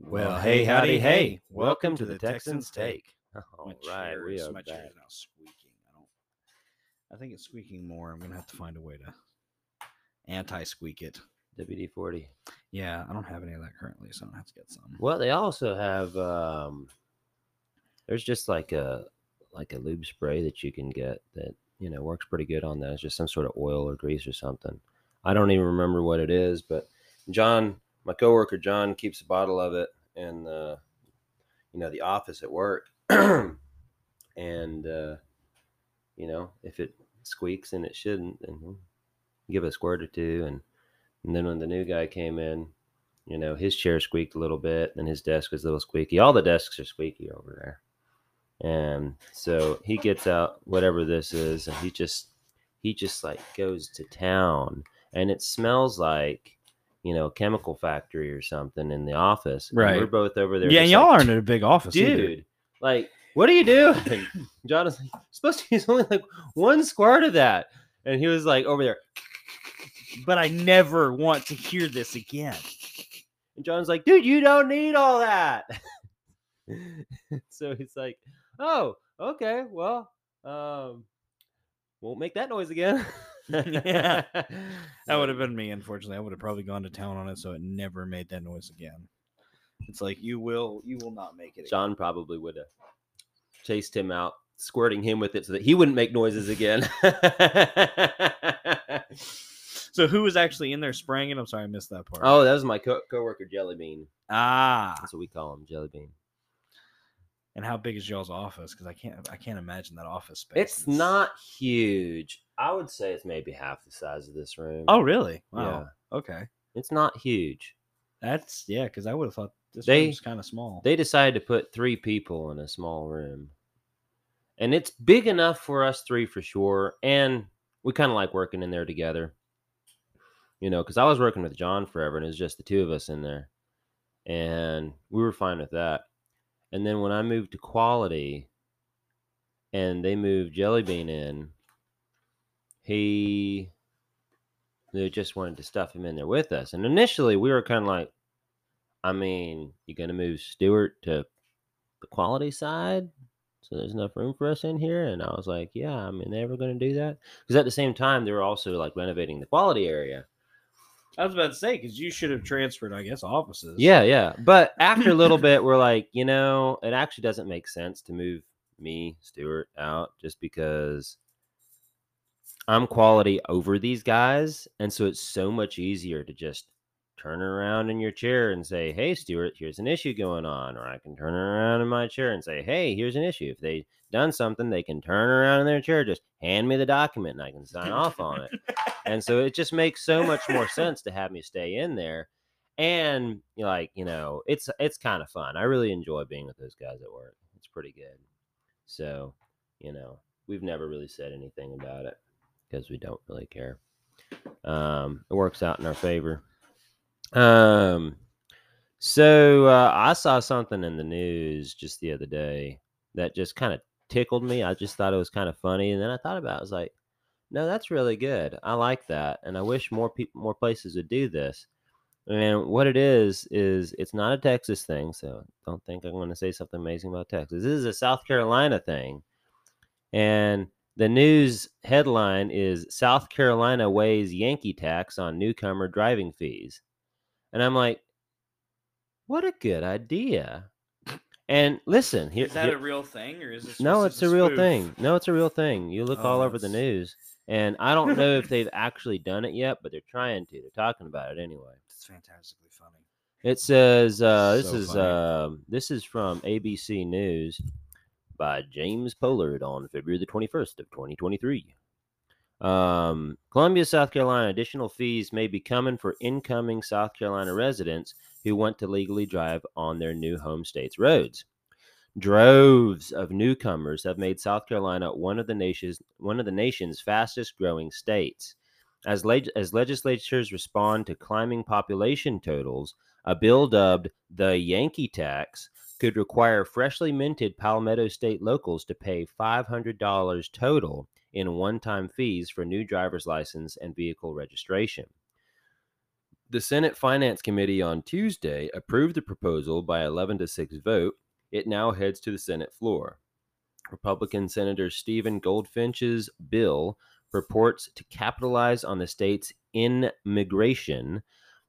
Well, hey, howdy, hey. Welcome to the Texans Take. All My right, chair we are my back. now squeaking. I don't. I think it's squeaking more. I'm gonna have to find a way to anti-squeak it. WD forty. Yeah, I don't have any of that currently, so I'm gonna have to get some. Well, they also have. um There's just like a like a lube spray that you can get that you know works pretty good on that. It's just some sort of oil or grease or something. I don't even remember what it is, but John, my coworker John, keeps a bottle of it in the you know the office at work, and uh, you know if it squeaks and it shouldn't, then give a squirt or two, and and then when the new guy came in, you know, his chair squeaked a little bit, and his desk was a little squeaky. All the desks are squeaky over there. And so he gets out whatever this is, and he just he just like goes to town, and it smells like you know, chemical factory or something in the office. And Right. we're both over there. yeah, y'all like, aren't in a big office, either. dude. Like, what are you doing? John is like, supposed to use only like one squirt of that, and he was like over there. But I never want to hear this again. And John's like, dude, you don't need all that. so he's like, oh, okay, well, um, won't make that noise again. Yeah. That would have been me, unfortunately. I would have probably gone to town on it, so it never made that noise again. It's like you will, you will not make it. again. John probably would have chased him out, squirting him with it so that he wouldn't make noises again. So who was actually in there spraying it? I'm sorry, I missed that part. oh, that was my co- coworker Jellybean. ah. That's what we call him, Jellybean. And how big is y'all's office? Because I can't, I can't imagine that office space. It's is- not huge. I would say it's maybe half the size of this room. Oh, really? Wow. Okay. It's not huge. That's yeah. Because I would have thought this They- was kind of small. They decided to put three people in a small room. And it's big enough for us three for sure. And we kind of like working in there together. You know, because I was working with John forever and it was just the two of us in there. And we were fine with that. And then when I moved to quality and they moved Jellybean in, he they just wanted to stuff him in there with us. And initially we were kind of like, I mean, you're gonna move Stewart to the quality side? So there's enough room for us in here? And I was like, Yeah, I mean, they were gonna do that? Because at the same time, they were also like renovating the quality area. I was about to say because you should have transferred, I guess, offices. Yeah, yeah. But after a little bit, we're like, you know, it actually doesn't make sense to move me, Stewart, out just because I'm quality over these guys. And so it's so much easier to just turn around in your chair and say, hey, Stuart, here's an issue going on. Or I can turn around in my chair and say, hey, here's an issue. If they've done something, they can turn around in their chair, just hand me the document and I can sign off on it. And so it just makes so much more sense to have me stay in there. And like you know it's it's kind of fun. I really enjoy being with those guys at work. It's pretty good. So you know we've never really said anything about it because we don't really care. Um it works out in our favor um so uh, i saw something in the news just the other day that just kind of tickled me i just thought it was kind of funny and then i thought about it i was like no, that's really good. I like that, and I wish more people, more places would do this. And what it is is it's not a Texas thing, so don't think I'm going to say something amazing about Texas. This is a South Carolina thing, and the news headline is South Carolina weighs Yankee tax on newcomer driving fees, and I'm like, what a good idea. And listen, here, Is that here- a real thing or is this no, it's a real thing. No, it's a real thing. You look Oh, all over the news, and I don't know if they've actually done it yet, but they're trying to. They're talking about it anyway. It's fantastically funny. It says uh, this So is um this is from ABC News by James Pollard on February the twenty first of twenty twenty three. Um, Columbia, South Carolina, additional fees may be coming for incoming South Carolina residents who want to legally drive on their new home state's roads. Droves of newcomers have made South Carolina one of the nation's one of the nation's fastest growing states. As, leg- as legislatures respond to climbing population totals, a bill dubbed the Yankee tax could require freshly minted Palmetto State locals to pay $500 total in one time fees for new driver's license and vehicle registration. The Senate Finance Committee on Tuesday approved the proposal by 11 to 6 vote. It now heads to the Senate floor. Republican Senator Stephen Goldfinch's bill purports to capitalize on the state's immigration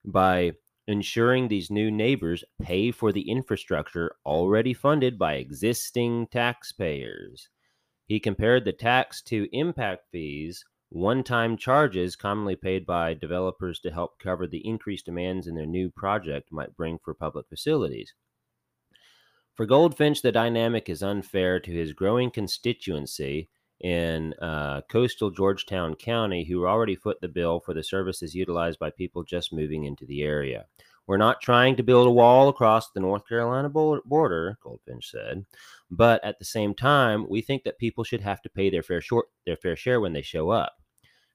by ensuring these new neighbors pay for the infrastructure already funded by existing taxpayers. He compared the tax to impact fees, one time charges commonly paid by developers to help cover the increased demands in their new project might bring for public facilities. For Goldfinch, the dynamic is unfair to his growing constituency in uh, coastal Georgetown County who already foot the bill for the services utilized by people just moving into the area. We're not trying to build a wall across the North Carolina border, Goldfinch said, but at the same time, we think that people should have to pay their fair short their fair share when they show up.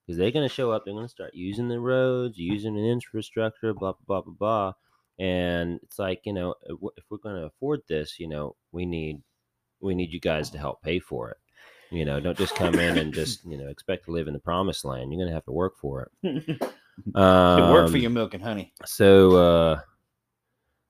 Because they're going to show up, they're going to start using the roads, using the infrastructure, blah blah blah blah blah. And it's like you know, if we're going to afford this, you know, we need we need you guys to help pay for it. You know, don't just come in and just you know expect to live in the promised land. You're going to have to work for it. Um, work for Um, your milk and honey. So uh,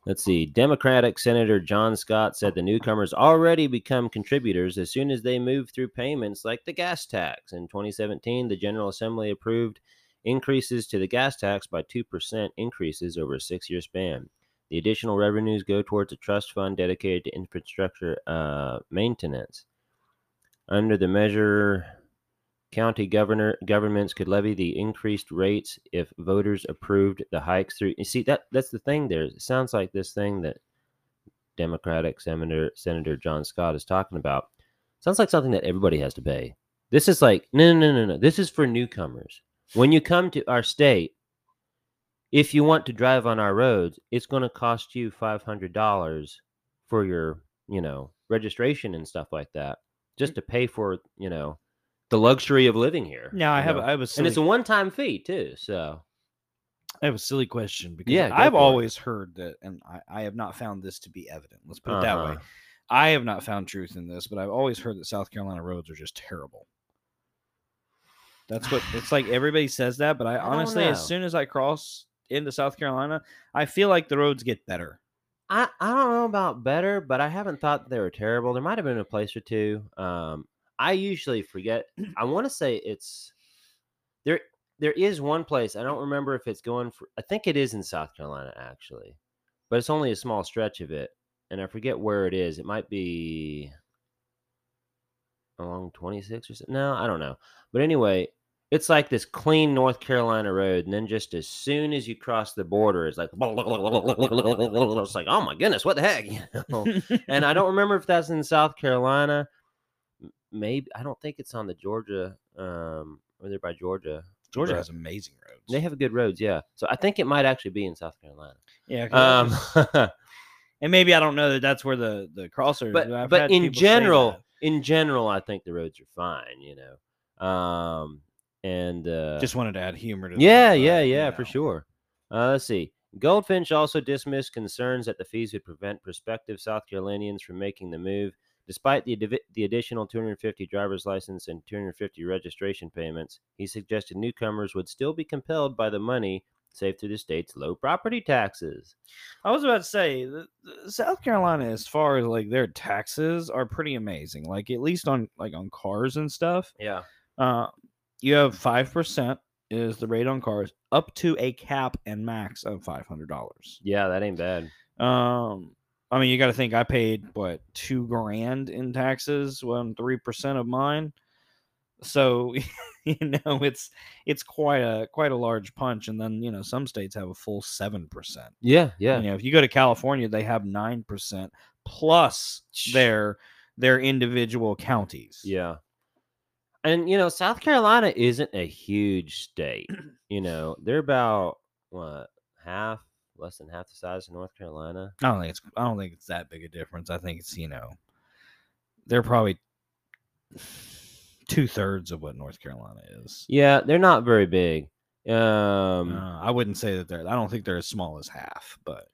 let's see. Democratic Senator John Scott said the newcomers already become contributors as soon as they move through payments like the gas tax. In 2017, the General Assembly approved increases to the gas tax by 2% increases over a six year span. The additional revenues go towards a trust fund dedicated to infrastructure uh, maintenance. Under the measure, county governor governments could levy the increased rates if voters approved the hikes through you see that that's the thing there. It sounds like this thing that democratic senator senator john scott is talking about. Sounds like something that everybody has to pay. This is like no no no no no. This is for newcomers. When you come to our state if you want to drive on our roads it's going to cost you $500 for your you know registration and stuff like that just mm. to pay for you know the luxury of living here. Now I have know? I have a and it's a one-time fee too. So I have a silly question because Yeah, I've for it. always heard that, and I, I have not found this to be evident. Let's put it that way. Uh-huh. I have not found truth in this, but I've always heard that South Carolina roads are just terrible. That's what it's like. Everybody says that, but I, I honestly, as soon as I cross into South Carolina, I feel like the roads get better. I, I don't know about better, but I haven't thought they were terrible. There might have been a place or two. Um, I usually forget. I want to say it's there. There is one place. I don't remember if it's going for. I think it is in South Carolina actually, but it's only a small stretch of it, and I forget where it is. It might be along 26 or something. No, I don't know. But anyway, it's like this clean North Carolina road, and then just as soon as you cross the border, it's like it's like, oh my goodness, what the heck? You know? and I don't remember if that's in South Carolina. Maybe I don't think it's on the Georgia, um, or they're by Georgia. Georgia has amazing roads. They have good roads, yeah. So I think it might actually be in South Carolina. Yeah. Um, and maybe I don't know that that's where the the crossers. but I've but in general, in general, I think the roads are fine. You know, um, and uh, just wanted to add humor to. that, Yeah, but, yeah, you yeah, for sure. Uh, let's see. Goldfinch also dismissed concerns that the fees would prevent prospective South Carolinians from making the move. Despite the, the additional 250 driver's license and 250 registration payments, he suggested newcomers would still be compelled by the money saved through the state's low property taxes. I was about to say, the, the South Carolina, as far as like their taxes, are pretty amazing. Like at least on like on cars and stuff. Yeah. Uh, you have five percent is the rate on cars, up to a cap and max of five hundred dollars. Yeah, that ain't bad. Um, I mean, you got to think I paid what two grand in taxes when three percent of mine. So you know it's it's quite a quite a large punch, and then you know some states have a full seven percent. Yeah, yeah. You know, if you go to California, they have nine percent plus their their individual counties. Yeah. And you know, South Carolina isn't a huge state. You know, they're about what half, less than half the size of North Carolina. I don't think it's I don't think it's that big a difference. I think it's you know they're probably two thirds of what North Carolina is. Yeah, they're not very big. Um, Uh, I wouldn't say that they're. I don't think they're as small as half, but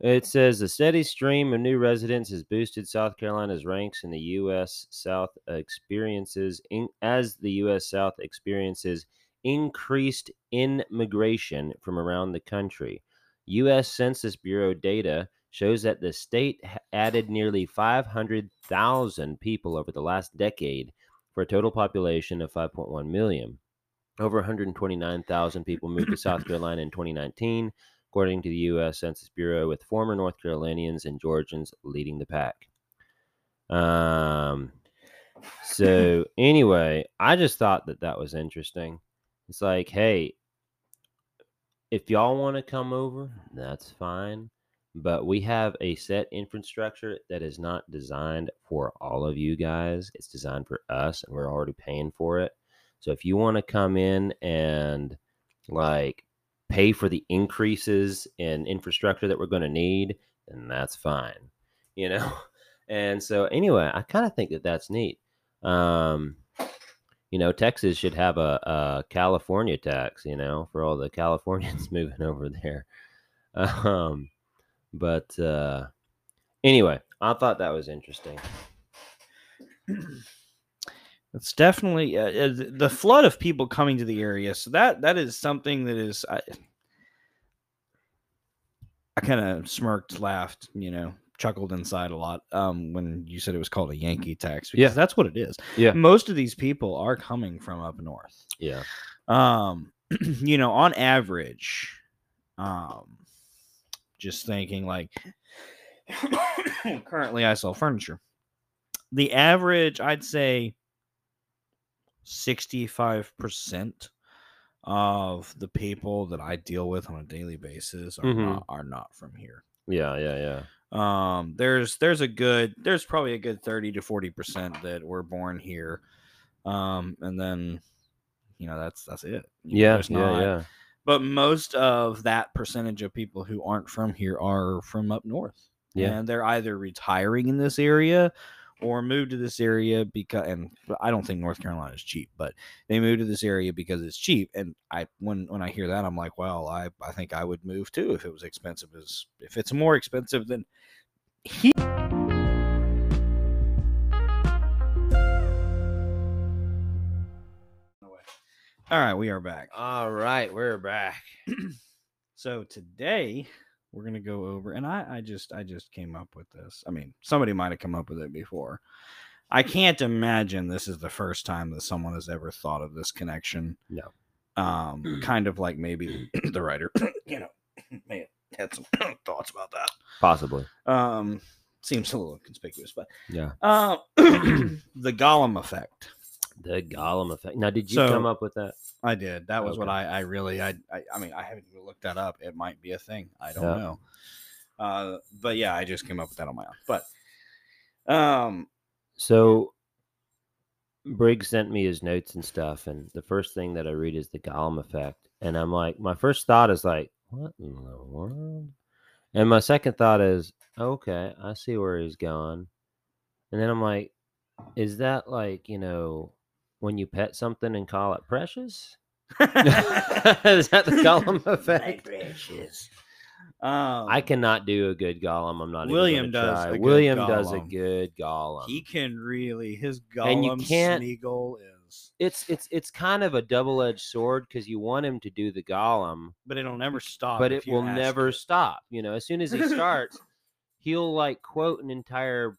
It says the steady stream of new residents has boosted South Carolina's ranks in the U.S. South experiences in, as the U.S. South experiences increased immigration from around the country. U.S. Census Bureau data shows that the state added nearly 500,000 people over the last decade for a total population of 5.1 million. Over 129,000 people moved to South Carolina in 2019, according to the U.S. Census Bureau, with former North Carolinians and Georgians leading the pack. Um, so anyway, I just thought that that was interesting. It's like, hey, if y'all want to come over, that's fine. But we have a set infrastructure that is not designed for all of you guys. It's designed for us, and we're already paying for it. So if you want to come in and like pay for the increases in infrastructure that we're going to need, then that's fine, you know. And so anyway, I kind of think that that's neat. Um, you know, Texas should have a, a California tax, you know, for all the Californians moving over there. Um, but uh, anyway, I thought that was interesting. It's definitely uh, uh, the flood of people coming to the area. So that that is something that is I, I kind of smirked, laughed, you know, chuckled inside a lot um, when you said it was called a Yankee tax. Because Yeah. that's what it is. Yeah. most of these people are coming from up north. Yeah. Um, you know, on average, um, just thinking like currently I sell furniture. The average, I'd say 65% of the people that I deal with on a daily basis are Mhm. not are not from here. Yeah. Yeah. Yeah. Um, there's there's a good there's probably a good 30 to 40% that were born here. Um, and then you know that's that's it. You know, Yeah. Yeah. Yeah. But most of that percentage of people who aren't from here are from up north. Yeah. And they're either retiring in this area or moved to this area because and I don't think North Carolina is cheap, but they moved to this area because it's cheap. And I when when I hear that I'm like, well, I, I think I would move too if it was expensive as if it's more expensive than he All right, we are back. All right, we're back. So today we're gonna go over, and I, I just I just came up with this. I mean, somebody might have come up with it before. I can't imagine this is the first time that someone has ever thought of this connection. No. Um, kind of like maybe the writer, you know, may have had some thoughts about that. Possibly. Um, seems a little conspicuous, but Yeah. uh, the Gollum effect. The Gollum effect. Now, did you So- come up with that? I did. That was what I, I really I, I I mean I haven't even looked that up. It might be a thing. I don't Yeah. know. Uh, but yeah, I just came up with that on my own. But um, So Briggs sent me his notes and stuff, and the first thing that I read is the Gollum effect, and I'm like, my first thought is like, what in the world? And my second thought is, okay, I see where he's going, and then I'm like, is that like you know when you pet something and call it precious? is that the Gollum effect? precious. Um, I cannot do a good Gollum. I'm not. William even does try. a good William does a good Gollum. He can really his And you can't- Smeagol is, it's it's it's kind of a double-edged sword because you want him to do the Gollum, but it'll never stop. but it will never it. stop. You know, as soon as he starts, he'll like quote an entire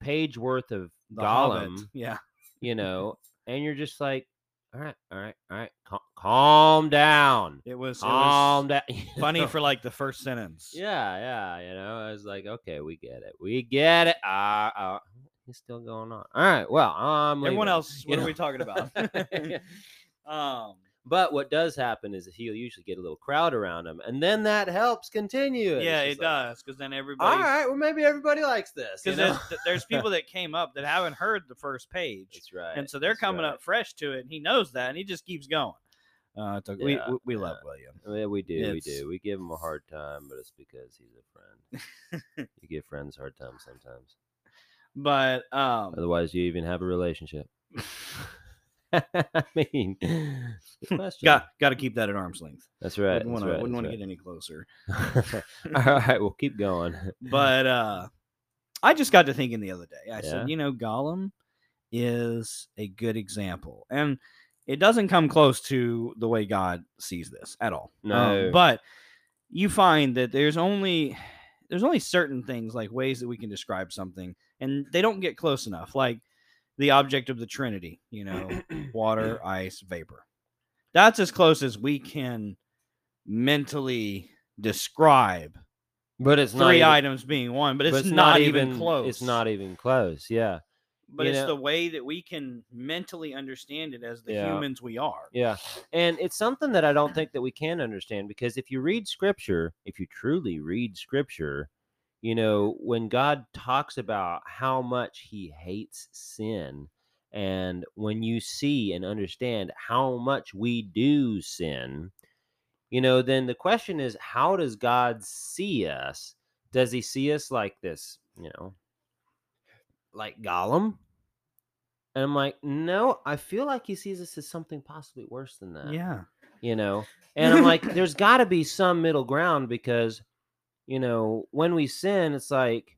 page worth of The Hobbit, Gollum. Yeah, You know, and you're just like, all right, all right, all right, cal- calm down, it was, it calm was down. funny for like the first sentence. Yeah, yeah, you know, I was like, okay, we get it, we get it. Ah, uh, he's still going on. All right, well, um, Everyone else, you what are know? we talking about? um, But what does happen is he'll usually get a little crowd around him, and then that helps continue. and yeah, it like, does because then everybody. All right, well, maybe everybody likes this. Because there's, there's people that came up that haven't heard the first page, That's right. and so they're that's coming right. up fresh to it, and he knows that, and he just keeps going. Uh, it's okay. Yeah, we we love. William. Yeah, we do, we do. We give him a hard time, but it's because he's a friend. you give friends a hard time sometimes. But um, Otherwise, you even have a relationship. I mean, got got to keep that at arm's length. that's right. wouldn't want that's to right, wouldn't want to get any closer. All right, we'll keep going. But uh, I just got to thinking the other day. I Yeah? said, you know, Gollum is a good example, and it doesn't come close to the way God sees this at all. Um, No. but you find that there's only there's only certain things like ways that we can describe something, and they don't get close enough. Like the object of the Trinity, you know, water, ice, vapor. That's as close as we can mentally describe but it's not three even, items being one, but it's, but not, even close. It's not even close. Yeah. But you it's know- the way that we can mentally understand it as the Yeah. humans we are. Yeah. And it's something that I don't think that we can understand because if you read scripture, if you truly read scripture, you know, when God talks about how much he hates sin, and when you see and understand how much we do sin, you know, then the question is, how does God see us? Does he see us like this, you know, like Gollum? And I'm like, no, I feel like he sees us as something possibly worse than that Yeah. you know and i'm like there's got to be some middle ground because you know when we sin it's like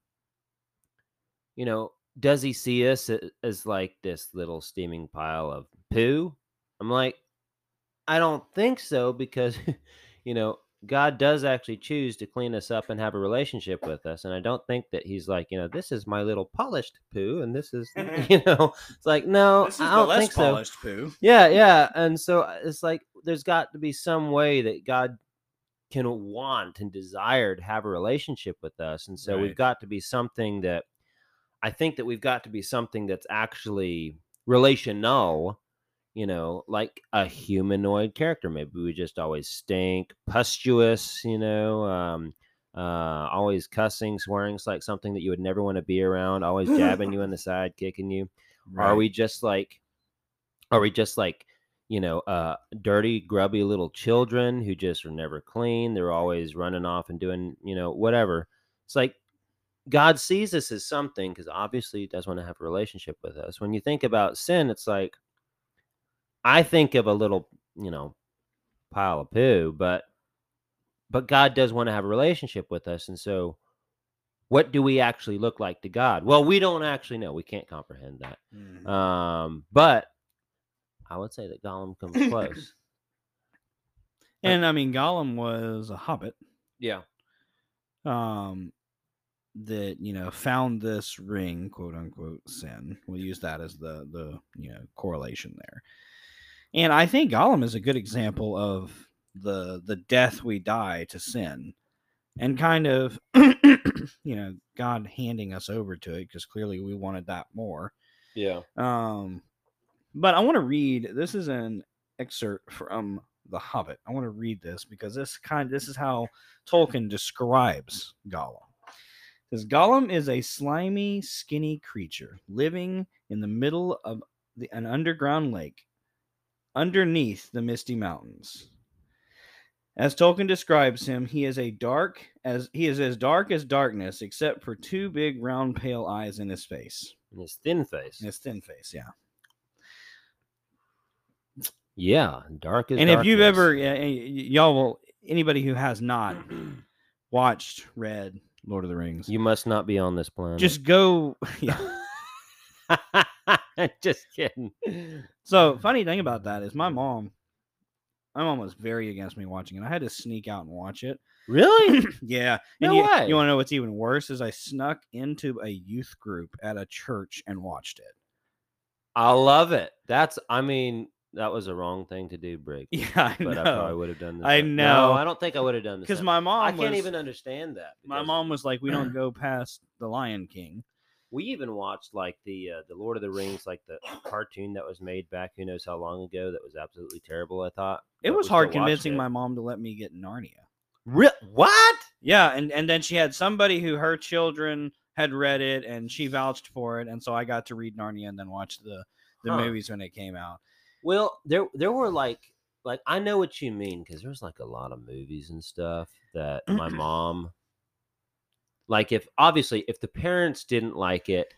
you know does he see us as like this little steaming pile of poo i'm like i don't think so because you know god does actually choose to clean us up and have a relationship with us and i don't think that he's like you know this is my little polished poo and this is you know it's like no i don't think so poo. yeah, yeah. And so uh, it's like there's got to be some way that God can want and desire to have a relationship with us. And so Right. we've got to be something that I think that we've got to be something that's actually relational, you know, like a humanoid character. Maybe we just always stink, pustulous, you know, um, uh, always cussing, swearing. It's like something that you would never want to be around, always jabbing you in the side, kicking you. Are we just like, are we just like, you know, uh, dirty, grubby little children who just are never clean? They're always running off and doing, you know, whatever. It's like God sees us as something because obviously He does want to have a relationship with us. When you think about sin, it's like, I think of a little, you know, pile of poo, but but God does want to have a relationship with us, and so. What do we actually look like to God? Well, we don't actually know. We can't comprehend that. Mhm. Um, but I would say that Gollum comes close. and I mean, Gollum was a hobbit. yeah. Um, that you know found this ring, quote unquote, sin. We'll use that as the the you know correlation there. And I think Gollum is a good example of the the death we die to sin, and kind of you know God handing us over to it because clearly we wanted that more. Yeah. Um, but I want to read. This is an excerpt from The Hobbit. I want to read this because this kind. This is how Tolkien describes Gollum. It says Gollum is a slimy, skinny creature living in the middle of the, an underground lake, underneath the misty mountains. As Tolkien describes him, he is a dark as he is as dark as darkness, except for two big round pale eyes in his face. And his thin face. In His thin face, yeah. Yeah. Dark as and if you've ever y'all will anybody who has not watched read lord of the rings you must not be on this planet. just go yeah just kidding. so funny thing about that is my mom my mom was very against me watching it i had to sneak out and watch it Really? yeah and No you, way. you want to know what's even worse is i snuck into a youth group at a church and watched it I love it. That's I mean, that was a wrong thing to do, Brick. yeah i But I probably would have done this. I No, know. I don't think I would have done this. because my mom I can't even understand that. my mom was like we don't go past the lion king We even watched like the uh, the Lord of the Rings, like the cartoon that was made back who knows how long ago. That was absolutely terrible. I thought it but was hard convincing my mom to let me get narnia Re- what? Yeah, and and then she had somebody who her children had read it, and she vouched for it, and so I got to read Narnia and then watch the the Huh. movies when it came out. Well, there there were like like I know what you mean because there's like a lot of movies and stuff that my mm-hmm. mom like if obviously if the parents didn't like it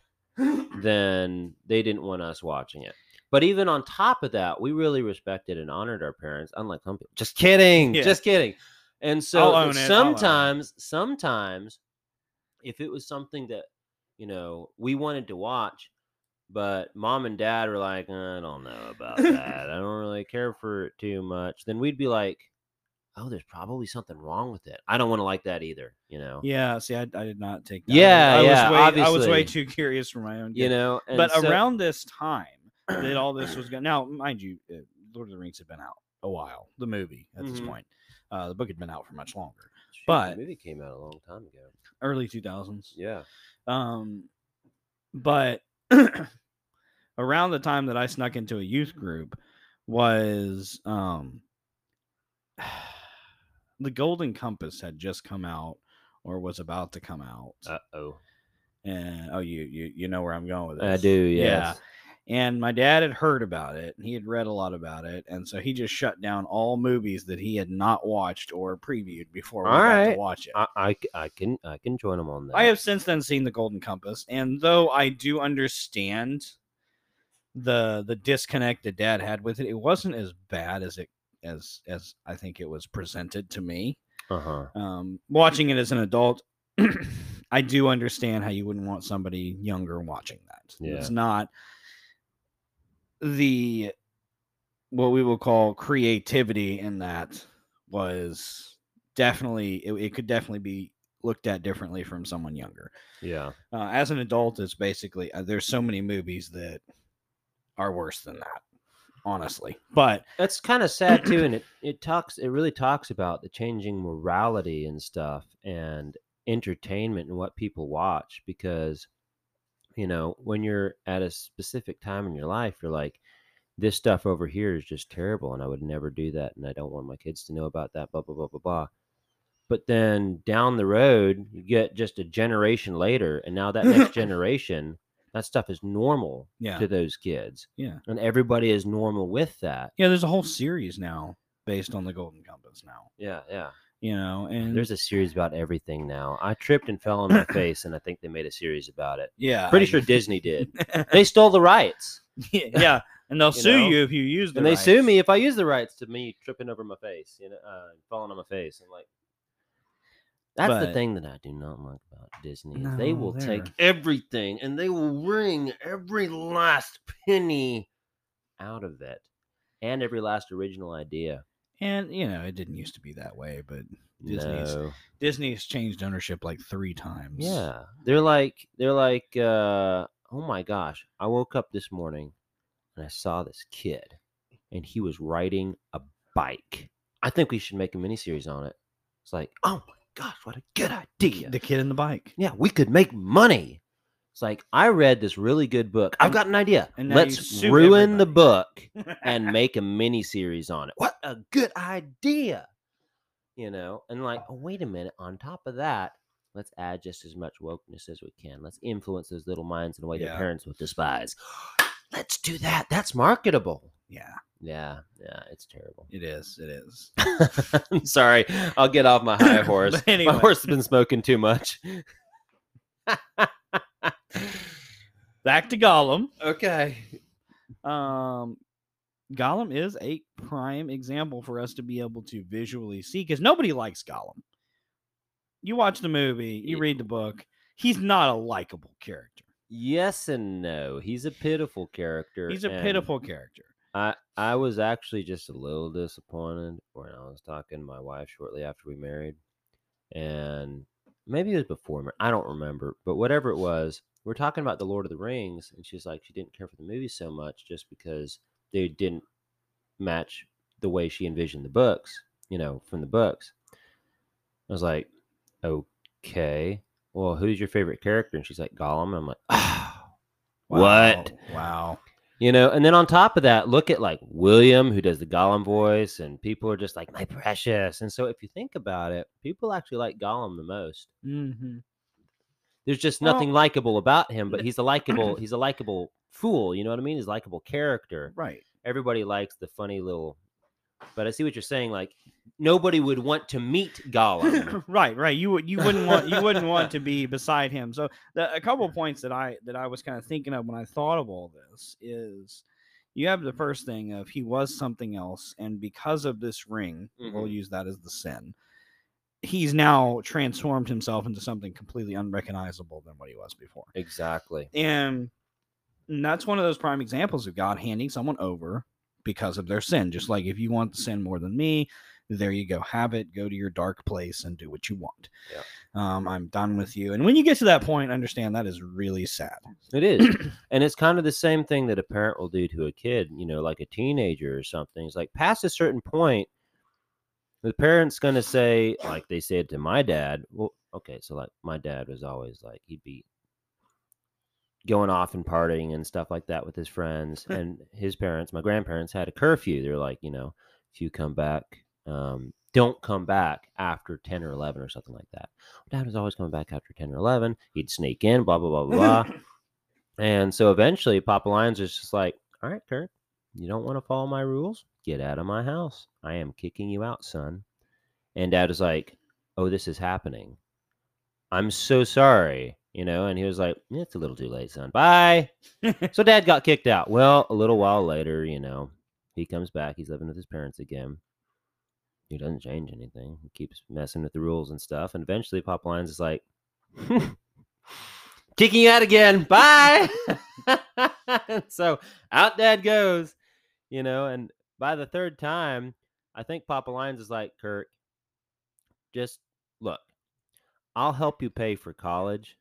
then they didn't want us watching it. But even on top of that, we really respected and honored our parents, unlike some people. Just kidding. Yeah. Just kidding. And so own it, I'll own it. sometimes, sometimes if it was something that, you know, we wanted to watch, but mom and dad were like, "Uh, I don't know about that. I don't really care for it too much. Then we'd be like, oh, there's probably something wrong with it. I don't want to like that either. You know. Yeah, see, I, I did not take that. Yeah, I was, yeah, way, I was way too curious for my own. Good. You know. and but so- around this time that all this was going. Now, mind you, uh, Lord of the Rings had been out a while. The movie at this Mhm. point, uh, the book had been out for much longer, Shoot, but- the movie came out a long time ago. early two thousands. Yeah. Um, but around the time that I snuck into a youth group was um, the Golden Compass had just come out or was about to come out. Uh oh. and oh, you you you know where I'm going with this. I do. Yes. And my dad had heard about it. and He had read a lot about it, and so he just shut down all movies that he had not watched or previewed before we All got to watch it. I, I, I can I can join them on that. I have since then seen the Golden Compass, and though I do understand the the disconnect that Dad had with it, it wasn't as bad as it as as I think it was presented to me. Uh huh. Um, watching it as an adult, I do understand how you wouldn't want somebody younger watching that. It's not the what we will call creativity in that was definitely it, it could definitely be looked at differently from someone younger. Yeah. Uh, as an adult, it's basically uh, there's so many movies that are worse than that, honestly. But That's kind of sad too, and it it talks it really talks about the changing morality and stuff and entertainment and what people watch because you know when you're at a specific time in your life you're like this stuff over here is just terrible and I would never do that and I don't want my kids to know about that blah blah blah blah blah but then down the road you get just a generation later and now that next generation that stuff is normal yeah, to those kids yeah, and everybody is normal with that yeah. There's a whole series now based on the Golden Compass now. yeah yeah You know, and There's a series about everything now. I tripped and fell on my face, and I think they made a series about it. yeah, Pretty I- sure Disney did. They stole the rights, yeah, and they'll You sue know? you if you use. The and they sue me if I use the rights to me tripping over my face, you know, uh, falling on my face. I'm like, that's the thing that I do not like about Disney. is they will take they're- everything and they will wring every last penny out of it, and every last original idea. And you know, it didn't used to be that way, but Disney's No. Disney's changed ownership like three times. Yeah. They're like they're like uh oh my gosh. I woke up this morning and I saw this kid and he was riding a bike. I think we should make a miniseries on it. It's like, oh my gosh, what a good idea. the kid in the bike. yeah, we could make money. It's like I read this really good book. I've got an idea. Let's ruin the book and make a mini series on it. What a good idea. You know, and like, oh, wait a minute. On top of that, let's add just as much wokeness as we can. Let's influence those little minds in a way Yeah. their parents would despise. Let's do that. That's marketable. Yeah, Yeah, yeah, it's terrible. it is. It is. I'm sorry. I'll get off my high horse. Anyway. My horse has been smoking too much. Back to Gollum. okay. Um, Gollum is a prime example for us to be able to visually see because nobody likes Gollum. You watch the movie, you read the book. He's not a likable character. Yes and no. He's a pitiful character. He's a and pitiful character. I I was actually just a little disappointed when I was talking to my wife shortly after we married, and maybe it was before. I don't remember, but whatever it was, we are talking about the Lord of the Rings, and she's like, she didn't care for the movie so much just because they didn't match the way she envisioned the books, you know, from the books. I was like, okay, well, who's your favorite character? And she's like, Gollum. And I'm like, oh, what? Wow. You know, and then on top of that, look at like William, who does the Gollum voice, and people are just like, my precious. And so if you think about it, people actually like Gollum the most. Mm-hmm. There's just Well- nothing likable about him, but he's a likable, he's a likable fool. You know what I mean? He's a likable character. Right. Everybody likes the funny little. But I see what you're saying. Like nobody would want to meet Gollum. right, right. You would you wouldn't want you wouldn't want to be beside him. So the, a couple points that I that I was kind of thinking of when I thought of all this is you have the first thing of he was something else, and because of this ring, we'll Mhm. use that as the sin. He's now transformed himself into something completely unrecognizable than what he was before. exactly. And And that's one of those prime examples of God handing someone over because of their sin. Just like if you want to sin more than me, there you go. Have it. Go to your dark place and do what you want. Yeah. Um, I'm done with you. And when you get to that point, understand that is really sad. It is. and it's kind of the same thing that a parent will do to a kid, you know, like a teenager or something. It's like past a certain point, the parent's going to say, like they said to my dad, well, okay, so like my dad was always like, he'd be going off and partying and stuff like that with his friends. and his parents, my grandparents, had a curfew. They're like, you know, if you come back, um, don't come back after 10 or 11 or something like that. Dad was always coming back after 10 or 11. He'd sneak in, blah, blah, blah, blah, blah. And so eventually Papa Lions is just like, all right, Kurt, you don't want to follow my rules? Get out of my house. I am kicking you out, son. And dad is like, oh, this is happening. I'm so sorry, you know? And he was like, "Yeah, it's a little too late, son. Bye. so dad got kicked out. Well, a little while later, you know, he comes back. He's living with his parents again. He doesn't change anything. He keeps messing with the rules and stuff. And eventually, Papa Lines is like, kicking you out again. Bye. so out dad goes, you know. And by the third time, I think Papa Lines is like, Kirk, just look, I'll help you pay for college,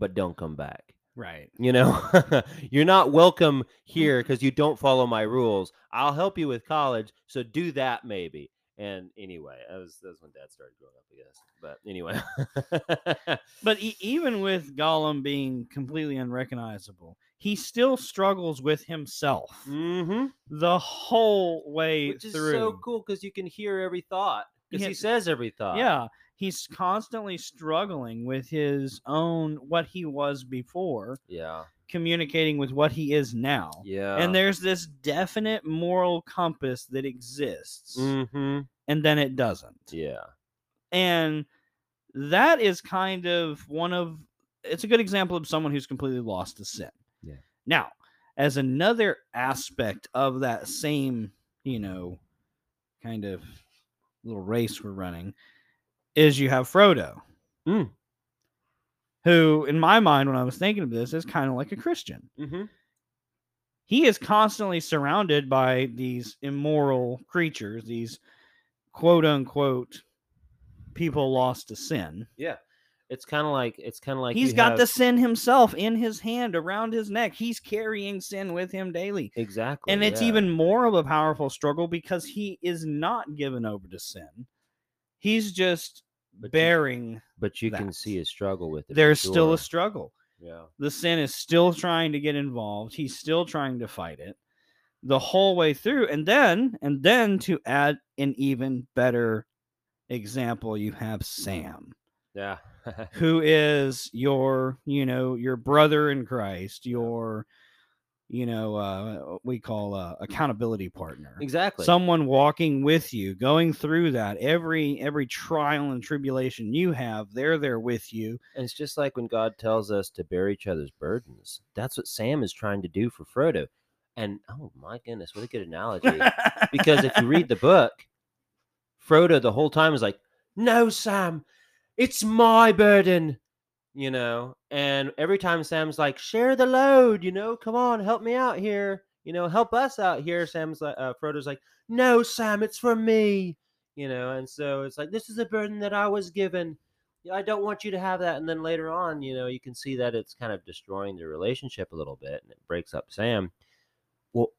but don't come back. Right. You know, you're not welcome here because you don't follow my rules. I'll help you with college, so do that maybe. And anyway, that was that's when Dad started growing up, I guess. But anyway, But even with Gollum being completely unrecognizable, he still struggles with himself mm-hmm. the whole way which is through. so cool because you can hear every thought because Yeah. he says every thought. Yeah, he's constantly struggling with his own what he was before, yeah, communicating with what he is now. yeah. And there's this definite moral compass that exists, mm-hmm. and then it doesn't. yeah, And that is kind of one of it's a good example of someone who's completely lost to sin. Yeah. Now, as another aspect of that same, you know, kind of little race we're running, is you have Frodo. Mm. Who, in my mind, when I was thinking of this, is kind of like a Christian. mm-hmm. He is constantly surrounded by these immoral creatures, these quote unquote people lost to sin. yeah. It's kind of like it's kind of like he's got have- the sin himself in his hand around his neck. He's carrying sin with him daily. exactly, And it's yeah. even more of a powerful struggle because he is not given over to sin. He's just But you- bearing. but you can see a struggle with it. There's still a struggle. yeah, The sin is still trying to get involved. He's still trying to fight it the whole way through. And then, and then to add an even better example, you have Sam. yeah, who is your you know your brother in christ your you know uh we call uh, accountability partner exactly. someone walking with you going through that every every trial and tribulation you have they're there with you And it's just like when God tells us to bear each other's burdens. That's what Sam is trying to do for Frodo. And oh my goodness, what a good analogy. because if you read the book, Frodo the whole time is like, "No, Sam, it's my burden." You know, and every time Sam's like, "Share the load," you know, come on, help me out here. You know, help us out here. Sam's like, uh, Frodo's like, "No, Sam, it's for me." You know, and so it's like, "This is a burden that I was given." I don't want you to have that. And then later on, you know, you can see that it's kind of destroying the relationship a little bit and it breaks up Sam. Well,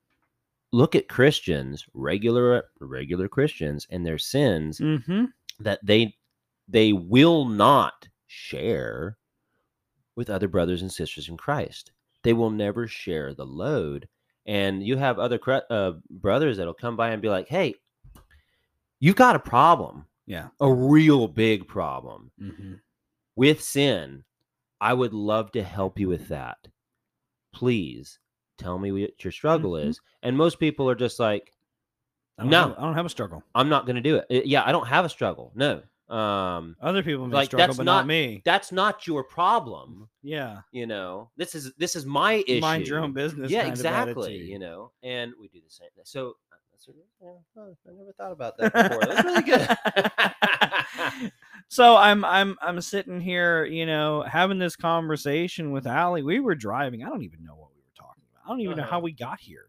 look at Christians, regular regular Christians and their sins mm-hmm. that they they will not share with other brothers and sisters in Christ. They will never share the load. And you have other uh, brothers that'll come by and be like, "Hey, you've got a problem, yeah a real big problem." mm-hmm. with sin, I would love to help you with that. Please tell me what your struggle Mhm. is. And most people are just like, I No. have, i don't have a struggle I'm not going to do it. Uh, Yeah, I don't have a struggle. No. Um, other people may Like, struggle that's but not, not- me that's not your problem. yeah You know, this is this is my issue. mind your own business yeah, exactly. You know, and we do the same. So uh, yeah, I never thought about that before. That's really good. so I'm I'm I'm sitting here, you know, having this conversation with Allie. We were driving. I don't even know what we were talking about. I don't even know how Uh-huh. we got here.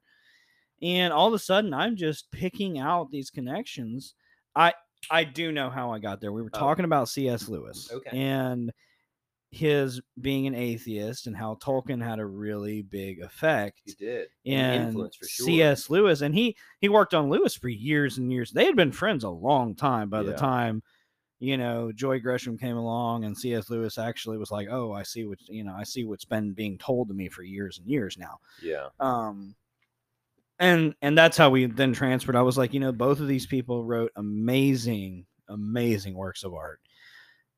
And all of a sudden, I'm just picking out these connections. I I do know how I got there. We were Oh. talking about C.S. Lewis Okay. and his being an atheist and how Tolkien had a really big effect You did. and influence for sure. C.S. Lewis, and he he worked on Lewis for years and years. They had been friends a long time by the time you know Joy Gresham came along, and C.S. Lewis actually was like, "Oh, I see what you know. I see what's been being told to me for years and years now." Yeah. Um, and and that's how we then transferred. I was like, you know, both of these people wrote amazing, amazing works of art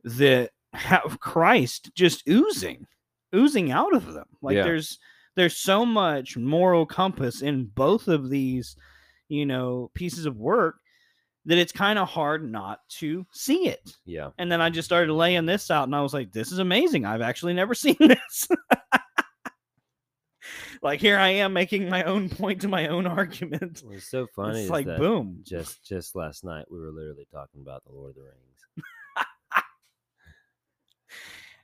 that have Christ just oozing, oozing out of them. Like Yeah. there's there's so much moral compass in both of these, you know, pieces of work that it's kind of hard not to see it. Yeah. And then I just started laying this out, and I was like, "This is amazing! I've actually never seen this." like here I am making my own point to my own argument. What's so funny it's like boom. just just last night we were literally talking about the Lord of the Rings.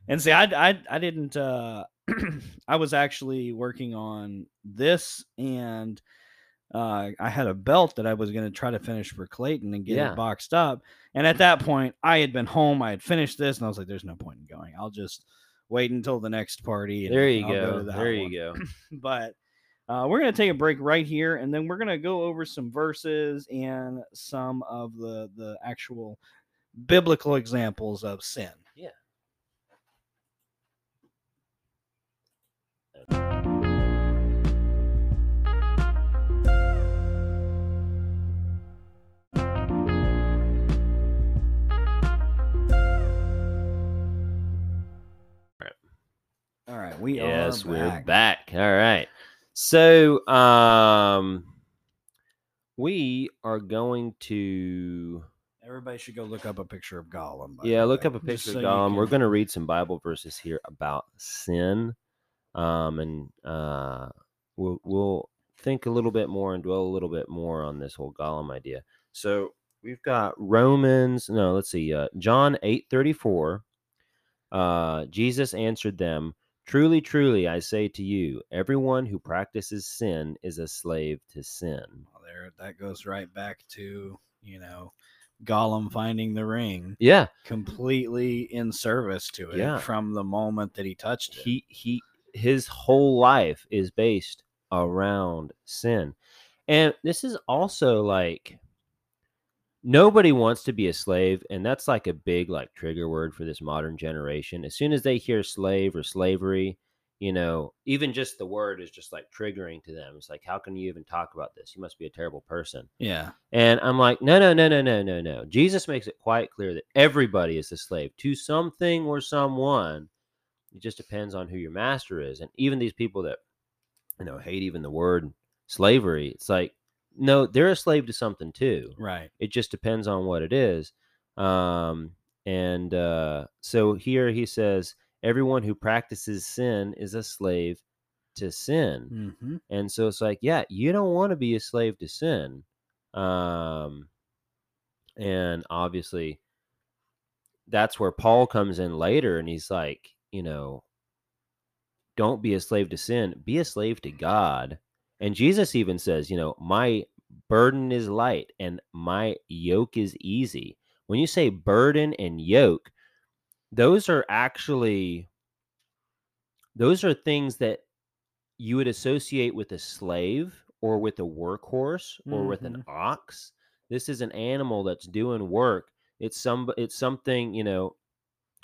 And see, I I I didn't. uh I was actually working on this, and uh I had a belt that I was going to try to finish for Clayton and get Yeah. it boxed up. And at that point, I had been home. I had finished this, and I was like, "There's no point in going. I'll just wait until the next party." And There you I'll go. to that there one." you go. but uh, we're going to take a break right here and then we're going to go over some verses and some of the the actual biblical examples of sin Yeah. All right we yes, are we're back. back. All right. So, um, we are going to everybody should go look up a picture of gollum yeah look way, up a picture of Gollum. We're going to read some Bible verses here about sin, um, and uh, we'll we'll think a little bit more and dwell a little bit more on this whole Gollum idea. So we've got Romans. No, let's see. Uh, John eight thirty four. Uh, Jesus answered them. Truly, truly, I say to you, everyone who practices sin is a slave to sin. Well, there that goes right back to you know gollum finding the ring Yeah, completely in service to it Yeah. from the moment that he touched it he he his whole life is based around sin and this is also like nobody wants to be a slave and that's like a big like trigger word for this modern generation as soon as they hear slave or slavery you know even just the word is just like triggering to them it's like how can you even talk about this you must be a terrible person yeah and I'm like, no, no, no, no, no, no, no. Jesus makes it quite clear that everybody is a slave to something or someone. It just depends on who your master is. And even these people that, you know, hate even the word slavery, it's like, no, they're a slave to something too. right It just depends on what it is. Um, and uh, so here he says, everyone who practices sin is a slave to sin. hmm And so it's like, yeah, you don't want to be a slave to sin. Um, and obviously, that's where Paul comes in later and he's like, you know, don't be a slave to sin, be a slave to God. And Jesus even says, you know, my burden is light and my yoke is easy. When you say burden and yoke, those are actually those are things that you would associate with a slave or with a workhorse or with an mm-hmm. ox. This is an animal that's doing work. It's some it's something, you know,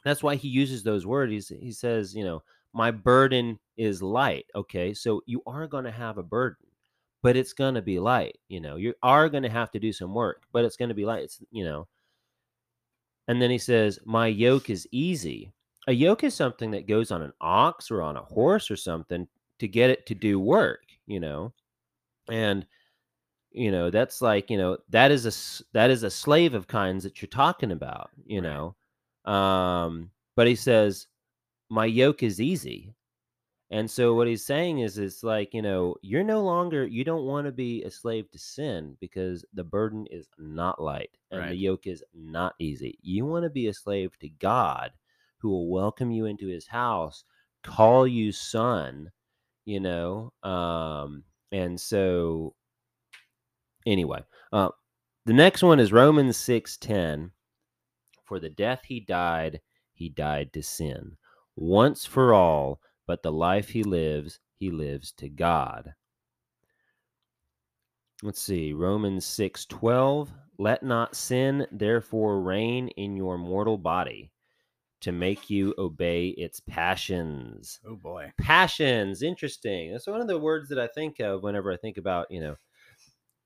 that's why he uses those words. He's, he says, you know, my burden is light. Okay. So you are going to have a burden, but it's going to be light. You know, you are going to have to do some work, but it's going to be light. It's, you know, and then he says, my yoke is easy. A yoke is something that goes on an ox or on a horse or something to get it to do work, you know, and you know that's like you know that is a that is a slave of kinds that you're talking about you know um but he says my yoke is easy and so what he's saying is it's like you know you're no longer you don't want to be a slave to sin because the burden is not light and the yoke is not easy you want to be a slave to god who will welcome you into his house call you son you know. Um, and so anyway, uh, the next one is Romans six ten. For the death he died, he died to sin once for all, but the life he lives, he lives to God. Let's see, Romans 6:12, let not sin therefore reign in your mortal body to make you obey its passions. Oh boy. Passions, interesting. That's one of the words that I think of whenever I think about, you know,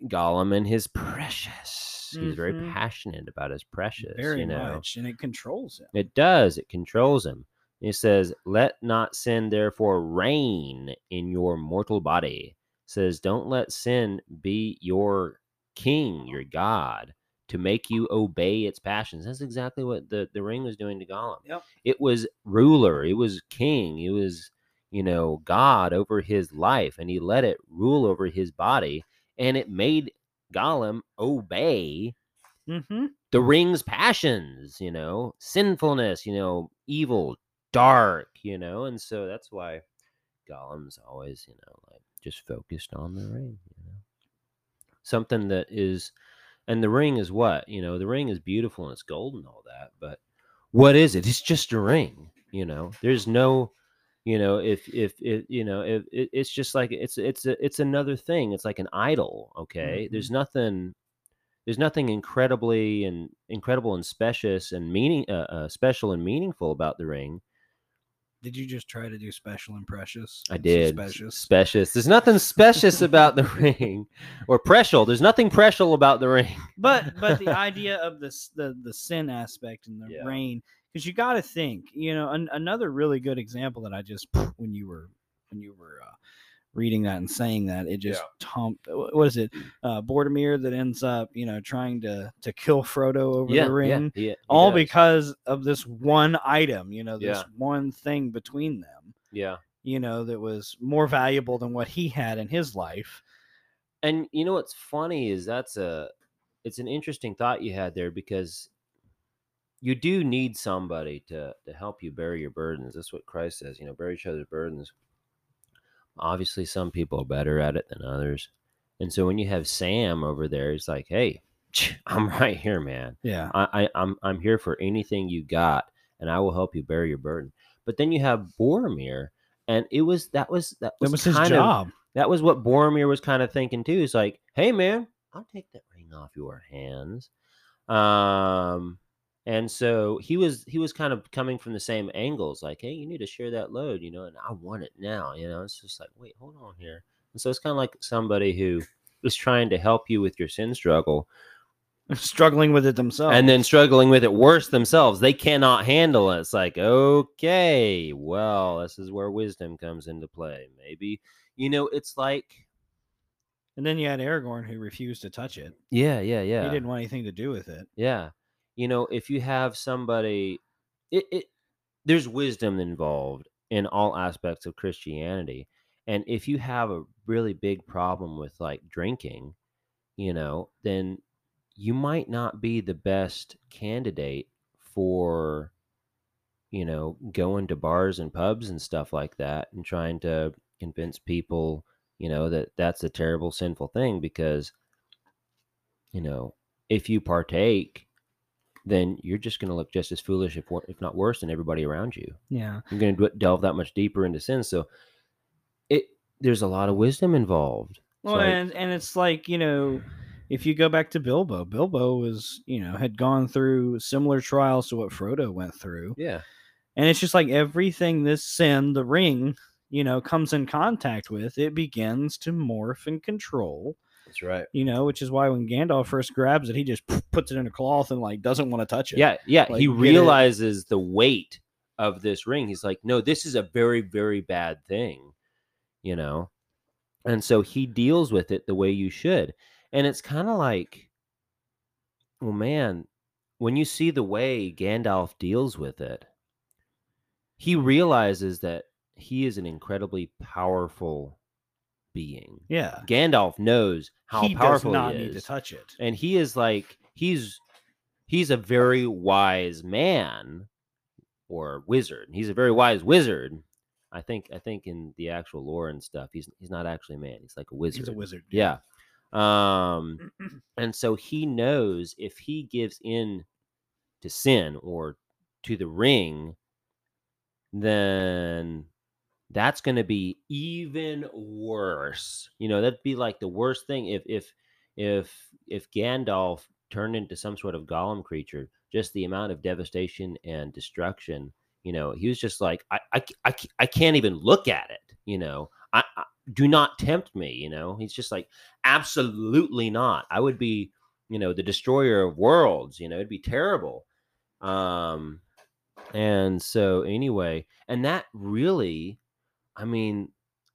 Gollum and his precious. He's very Mhm. passionate about his precious, Very you know. much, and it controls him. It does. It controls him. It says, "Let not sin therefore reign in your mortal body." It says, "Don't let sin be your king, your god, to make you obey its passions." That's exactly what the the ring was doing to Gollum. Yep. It was ruler. It was king. It was you know God over his life, and he let it rule over his body, and it made Gollum obey Mm-hmm. the ring's passions, you know, sinfulness, you know, evil, dark, you know, and so that's why Gollum's always, you know, like just focused on the ring, you know. Something that is and the ring is what? You know, the ring is beautiful and it's gold and all that, but what is it? It's just a ring, you know. There's no you know if if it you know if it, it's just like it's it's a, it's another thing it's like an idol okay there's nothing there's nothing incredibly and incredible and specious and meaning uh, uh, special and meaningful about the ring Did you just try to do special and precious? i did Specious. specious there's nothing specious about the ring or precious there's nothing precious about the ring but but the idea of this the the sin aspect and the Yeah. reign because you got to think you know an, another really good example that i just when you were when you were uh, reading that and saying that it just tum- wh- what is it uh Boromir that ends up you know trying to to kill Frodo over yeah the ring? yeah, he- he all does. because of this one item you know this Yeah. one thing between them yeah. you know that was more valuable than what he had in his life. And you know what's funny is that's a it's an interesting thought you had there because you do need somebody to to help you bear your burdens. That's what christ says you know bear each other's burdens obviously some people are better at it than others and so when you have sam over there he's like hey i'm right here man yeah I, I i'm i'm here for anything you got and i will help you bear your burden but then you have boromir and it was that was that was, that was his kind of job that was what Boromir was kind of thinking too. He's like, hey man, I'll take that ring off your hands. Um, and so he was he was kind of coming from the same angles, like, hey, you need to share that load, you know, and I want it now, you know. It's just like, wait, hold on here. And so it's kind of like somebody who is trying to help you with your sin struggle struggling with it themselves and then struggling with it worse themselves. They cannot handle it. It's like, okay, well, this is where wisdom comes into play. Maybe, you know, it's like, And then you had Aragorn who refused to touch it. yeah, yeah, yeah. He didn't want anything to do with it. Yeah. You know, if you have somebody it, it there's wisdom involved in all aspects of Christianity. And if you have a really big problem with like drinking, you know, then you might not be the best candidate for you know, going to bars and pubs and stuff like that and trying to convince people, you know, that that's a terrible sinful thing because you know, if you partake, then you're just going to look just as foolish, if if not worse, than everybody around you. Yeah. You're going to delve that much deeper into sin. So, it there's a lot of wisdom involved. Well, like- and and it's like you know, if you go back to Bilbo, Bilbo was you know had gone through similar trials to what Frodo went through, yeah, and it's just like everything this sin, the ring, you know, comes in contact with, it begins to morph and control. That's right. You know, which is why when Gandalf first grabs it, he just puts it in a cloth and like doesn't want to touch it. Yeah, yeah. Like, he realizes the weight of this ring. He's like, no, this is a very, very bad thing, you know? And so he deals with it the way you should. And it's kind of like, well, man, when you see the way Gandalf deals with it, he realizes that he is an incredibly powerful being. yeah. Gandalf knows how he powerful does not he need to touch it. and he is like he's he's a very wise man or wizard he's a very wise wizard I think I think in the actual lore and stuff, he's he's not actually a man. He's like a wizard. He's a wizard. Yeah. Um, and so he knows if he gives in to sin or to the ring, then that's going to be even worse. You know, that'd be like the worst thing if if if if Gandalf turned into some sort of Gollum creature, just the amount of devastation and destruction. You know, he was just like, I I I, I can't even look at it. You know, I, I do not tempt me. You know, he's just like, absolutely not. I would be, you know, the destroyer of worlds. You know, it'd be terrible. Um, and so anyway, and that really, I mean,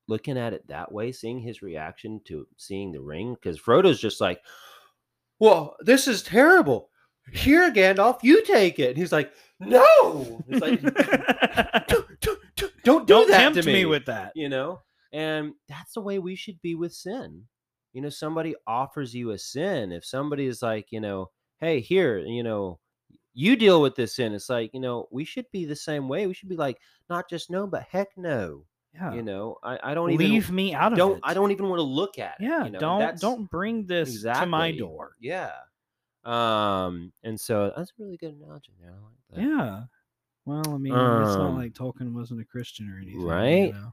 looking at it that way, seeing his reaction to seeing the ring, because Frodo's just like, well, this is terrible. Here, Gandalf, you take it. And he's like, no. It's like, don't, don't, don't, don't do Don't that tempt to me. me with that. you know and that's the way we should be with sin you know somebody offers you a sin if somebody is like you know hey here you know you deal with this sin it's like you know we should be the same way we should be like not just no but heck no Yeah. you know i, I don't Leave even me out of don't it. i don't even want to look at it Yeah. you know? don't That's- don't bring this to my door. yeah um and so that's a really good analogy there i like that Yeah. Well, I mean, it's not Um, like Tolkien wasn't a Christian or anything, you right? know?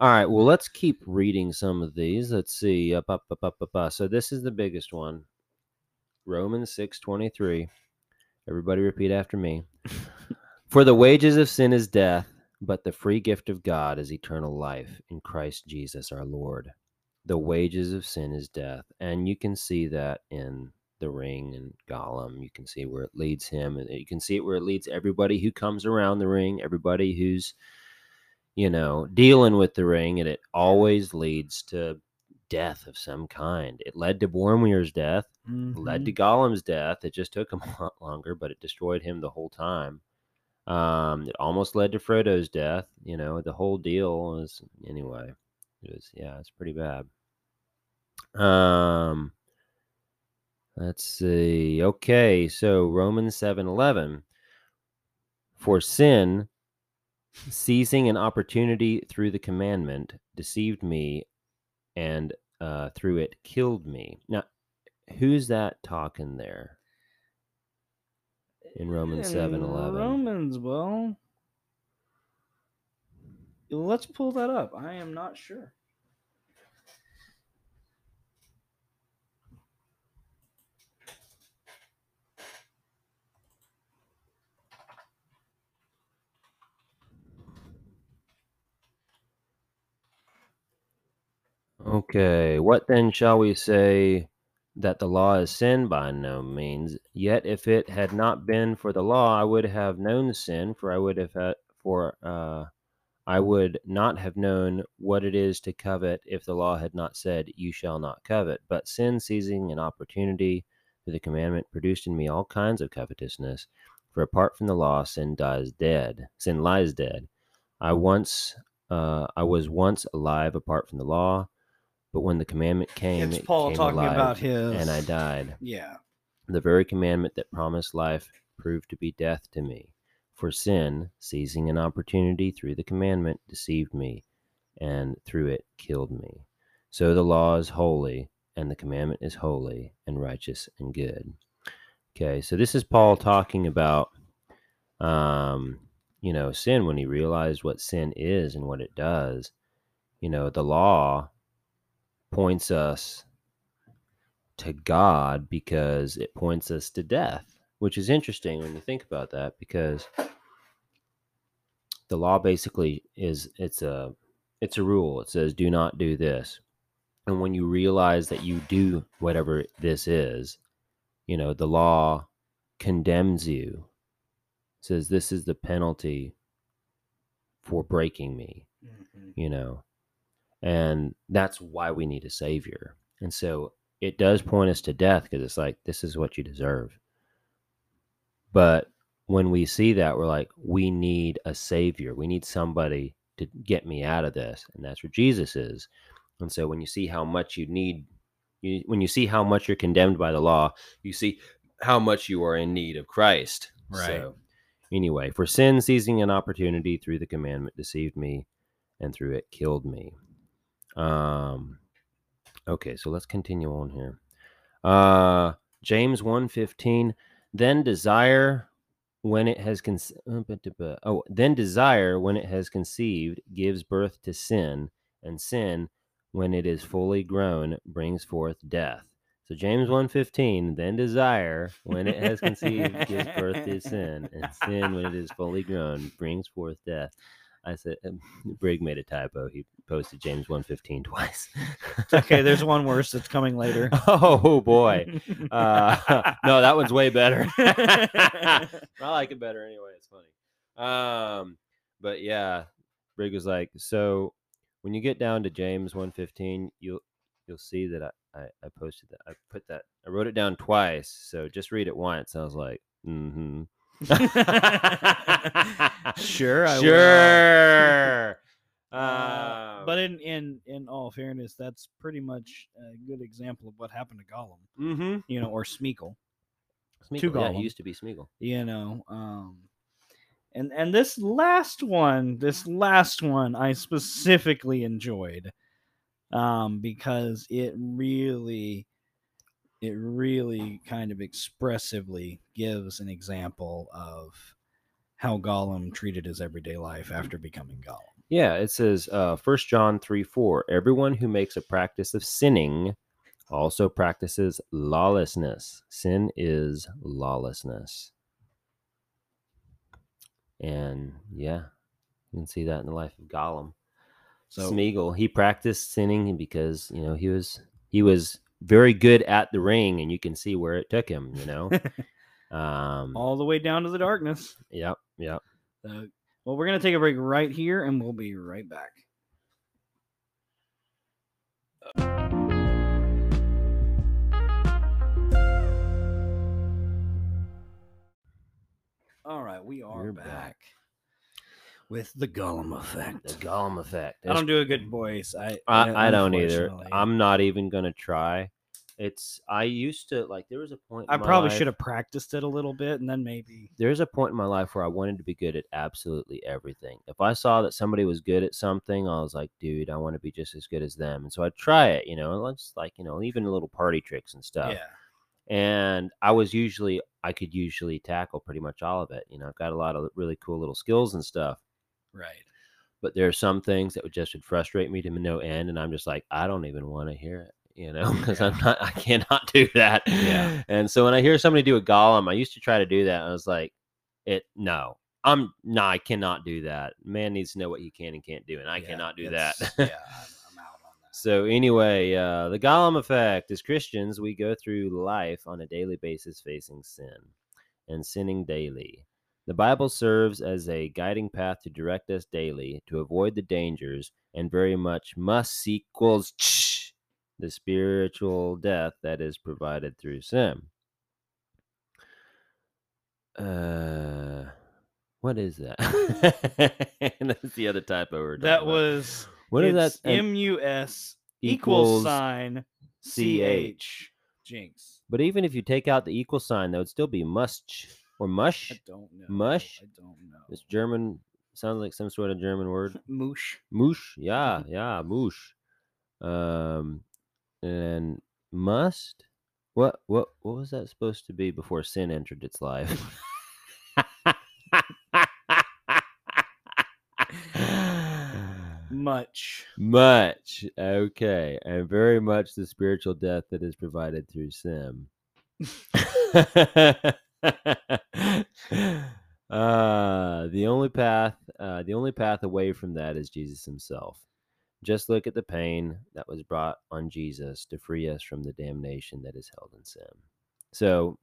All right, well, let's keep reading some of these. Let's see. Up, up, up, up, up, up. So this is the biggest one. Romans 6:23. Everybody repeat after me. For the wages of sin is death, but the free gift of God is eternal life in Christ Jesus our Lord. The wages of sin is death, and you can see that in the ring and Gollum. You can see where it leads him, and you can see it where it leads everybody who comes around the ring, everybody who's you know, dealing with the ring, and it always leads to death of some kind. It led to Boromir's death, led to Mhm. Gollum's death. It just took him a lot longer, but it destroyed him the whole time. Um, it almost led to Frodo's death. You know, the whole deal was anyway. It was yeah, it's pretty bad. Um, let's see. Okay, so Romans seven eleven. For sin, seizing an opportunity through the commandment, deceived me, and uh, through it killed me. Now, who's that talking there? In Romans In 7:11. Romans, well, let's pull that up. I am not sure. Okay, what then shall we say that the law is sin? By no means. Yet if it had not been for the law, I would have known sin, for I would have had for uh I would not have known what it is to covet if the law had not said, You shall not covet. But sin, seizing an opportunity through the commandment, produced in me all kinds of covetousness. For apart from the law, sin dies dead. Sin lies dead. I once, uh, I was once alive apart from the law, but when the commandment came, It's it Paul came talking alive, about his. and I died. Yeah. The very commandment that promised life proved to be death to me. For sin, seizing an opportunity through the commandment, deceived me, and through it killed me. So the law is holy, and the commandment is holy, and righteous, and good. Okay, so this is Paul talking about, um, you know, sin when he realized what sin is and what it does. You know, the law points us to God because it points us to death, which is interesting when you think about that because the law basically is it's a it's a rule. It says do not do this. And when you realize that you do whatever this is, you know, the law condemns you. Says this is the penalty for breaking me Mhm. you know and that's why we need a savior. And so it does point us to death because it's like this is what you deserve. But when we see that we're like we need a savior. We need somebody to get me out of this and that's where jesus is. And so when you see how much you need you, when you see how much you're condemned by the law you see how much you are in need of christ. Right. so anyway for sin seizing an opportunity through the commandment deceived me and through it killed me. Um, okay, so let's continue on here. Uh, James 1:15 then desire when it has con- oh then desire when it has conceived gives birth to sin and sin when it is fully grown brings forth death so James 1:15 then desire when it has conceived gives birth to sin and sin when it is fully grown brings forth death I said um, Brig made a typo. He posted James 115 twice. okay, there's one worse that's coming later. oh boy. Uh, no, that one's way better. I like it better anyway. It's funny. Um, but yeah, Brig was like, so when you get down to James 115, you'll you'll see that I, I, I posted that. I put that I wrote it down twice. So just read it once. I was like, mm-hmm. Sure, I sure. Uh, but in, in in all fairness, that's pretty much a good example of what happened to Gollum, mm-hmm. you know, or Smeagol, Smeagol, Two yeah, Gollum. he used to be Smeagol. you know. Um, and and this last one, this last one, I specifically enjoyed, um, because it really, it really kind of expressively gives an example of how Gollum treated his everyday life after becoming Gollum. Yeah, it says uh first John 3 4. Everyone who makes a practice of sinning also practices lawlessness. Sin is lawlessness. And yeah, you can see that in the life of Gollum. So Smeagol, he practiced sinning because, you know, he was he was very good at the ring and you can see where it took him, you know. um all the way down to the darkness. yep, yep. So, well, we're gonna take a break right here, and we'll be right back. All right, we are back. back. With the Gollum effect. The Gollum effect. I don't do a good voice. I I, I don't either. I'm not even gonna try. It's I used to like there was a point I my probably life- should have practiced it a little bit, and then maybe. there's a point in my life where I wanted to be good at absolutely everything. If I saw that somebody was good at something, I was like, dude, I want to be just as good as them. And so I'd try it, you know, and let's like, you know, even little party tricks and stuff. Yeah. And I was usually I could usually tackle pretty much all of it. You know, I've got a lot of really cool little skills and stuff. Right. But there are some things that would just would frustrate me to no end, and I'm just like, I don't even want to hear it. You know, because I'm not, I cannot do that. Yeah. And so when I hear somebody do a Gollum, I used to try to do that. I was like, it, no, I'm, no, I cannot do that. Man needs to know what he can and can't do, and I Yeah, cannot do that. yeah, I'm, I'm out on that. So anyway, uh, the Gollum effect. As Christians, we go through life on a daily basis facing sin and sinning daily. The Bible serves as a guiding path to direct us daily to avoid the dangers and very much must equals the spiritual death that is provided through sin. Uh, what is that? That's the other typo. We're That about. was what is that? M U S equals sign CH. Jinx. But even if you take out the equal sign, that would still be mush or mush. I don't know. Mush? I don't know. It's German. Sounds like some sort of German word. Moosh. Moosh. Yeah, yeah, moosh. Um, and must. What what what was that supposed to be before sin entered its life? Much. much. Okay, and very much the spiritual death that is provided through sin. uh the only path uh the only path away from that is jesus himself. Just look at the pain that was brought on jesus to free us from the damnation that is held in sin. So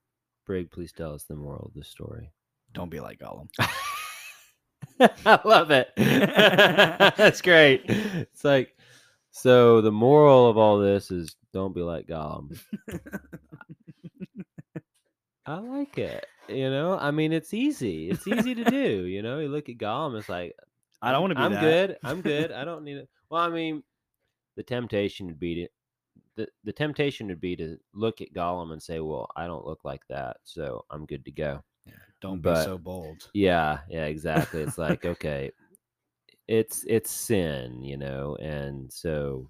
brig please tell us the moral of the story. Don't be like Gollum. i love it. That's great. It's like so the moral of all this is don't be like gollum I like it. You know, I mean, it's easy. It's easy to do. You know, you look at Gollum, it's like, I don't want to be I'm that. good. I'm good. I don't need it. Well, I mean, the temptation would be to the the temptation would be to look at Gollum and say, "Well, I don't look like that, so I'm good to go." Yeah, don't But- be so bold. Yeah, yeah, exactly. It's like, okay, it's it's sin, you know, and so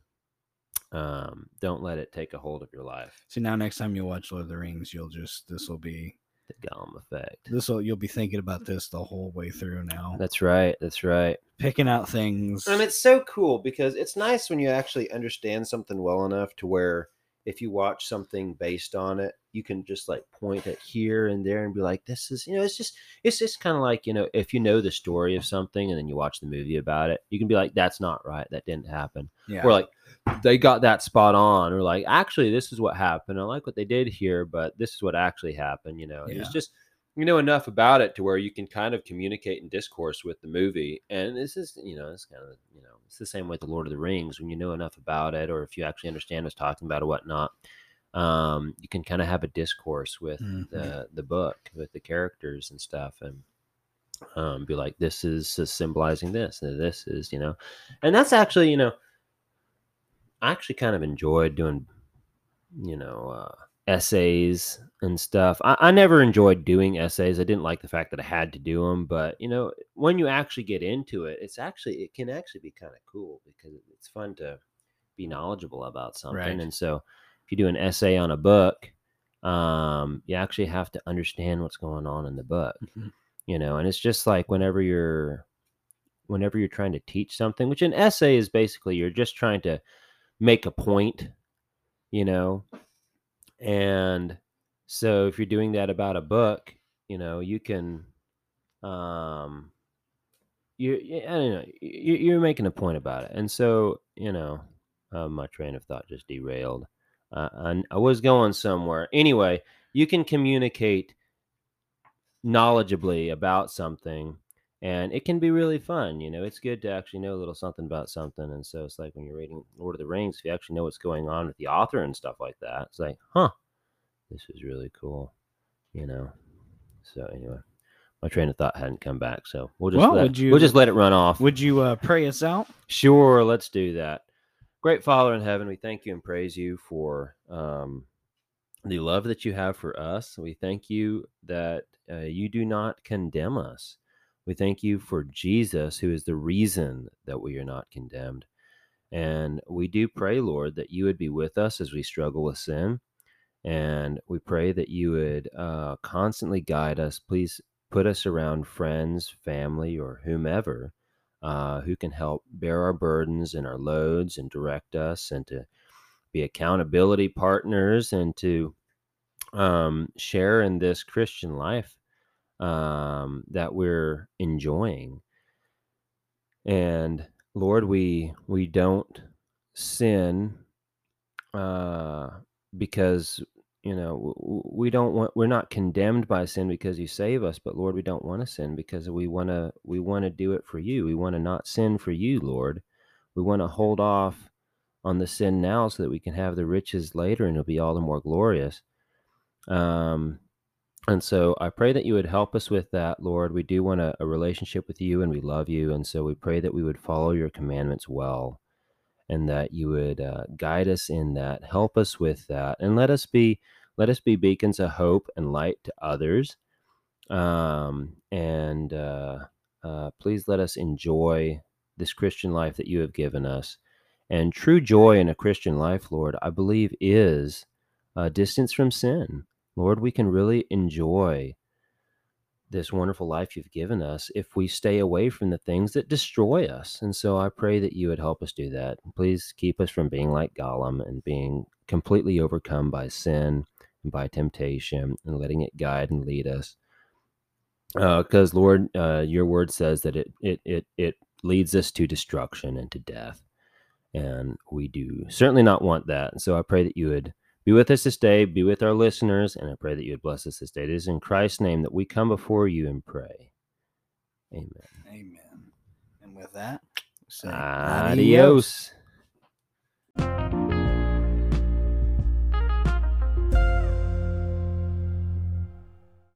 um don't let it take a hold of your life. See now, next time you watch Lord of the Rings, you'll just this will be The Gollum effect. this will you'll be thinking about this the whole way through now, That's right. That's right. picking out things. And it's so cool because it's nice when you actually understand something well enough to where if you watch something based on it, you can just like point at here and there and be like, this is, you know, it's just, it's just kind of like, you know, if you know the story of something and then you watch the movie about it, you can be like, that's not right. That didn't happen. yeah, Or like, they got that spot on. Or like, actually, this is what happened. I like what they did here, but this is what actually happened, you know. And It's just, you know enough about it to where you can kind of communicate and discourse with the movie. And this is, you know, it's kind of, you know, it's the same with the Lord of the Rings. When you know enough about it, or if you actually understand what's talking about or whatnot, um, you can kind of have a discourse with Mhm. the the book, with the characters and stuff, and um, be like, this is symbolizing this, and this is, you know, and that's actually, you know, I actually kind of enjoyed doing, you know, uh, essays and stuff. I, I never enjoyed doing essays. I didn't like the fact that I had to do them, but you know, when you actually get into it, it's actually it can actually be kind of cool because it's fun to be knowledgeable about something. Right. And so, if you do an essay on a book, um, you actually have to understand what's going on in the book Mhm. you know and it's just like whenever you're whenever you're trying to teach something which an essay is basically you're just trying to make a point you know and so if you're doing that about a book you know you can um you i don't know you, you're making a point about it. And so you know uh, my train of thought just derailed. Uh, I, I was going somewhere. Anyway you can communicate knowledgeably about something and it can be really fun you know it's good to actually know a little something about something and so it's like when you're reading lord of the rings if you actually know what's going on with the author and stuff like that it's like huh this is really cool you know so anyway my train of thought hadn't come back so we'll just Well, let, you- we'll just let it run off Would you uh, pray us out? Sure, let's do that. Great Father in heaven, we thank you and praise you for um, the love that you have for us. We thank you that uh, you do not condemn us. We thank you for Jesus, who is the reason that we are not condemned. And we do pray, Lord, that you would be with us as we struggle with sin. And we pray that you would uh, constantly guide us. Please put us around friends, family, or whomever uh, who can help bear our burdens and our loads and direct us and to be accountability partners and to um, share in this Christian life um, that we're enjoying. And Lord, we we don't sin uh, because you know we don't want we're not condemned by sin because you save us but lord we don't want to sin because we want to we want to do it for you. We want to not sin for you lord. We want to hold off on the sin now so that we can have the riches later and it'll be all the more glorious. Um and so i pray that you would help us with that lord. We do want a, a relationship with you and we love you and so we pray that we would follow your commandments well and that you would uh, guide us in that help us with that and let us be let us be beacons of hope and light to others. Um, and uh, uh, please let us enjoy this christian life that you have given us. And true joy in a christian life lord i believe is uh, distance from sin lord we can really enjoy this wonderful life you've given us if we stay away from the things that destroy us. And so I pray that you would help us do that. Please keep us from being like Gollum and being completely overcome by sin and by temptation and letting it guide and lead us. Because Lord, uh, your word says that it it it it leads us to destruction and to death, and we do certainly not want that. And so I pray that you would be with us this day, be with our listeners, and I pray that you would bless us this day. It is in Christ's name that we come before you and pray. Amen. Amen. And with that, say adios. adios.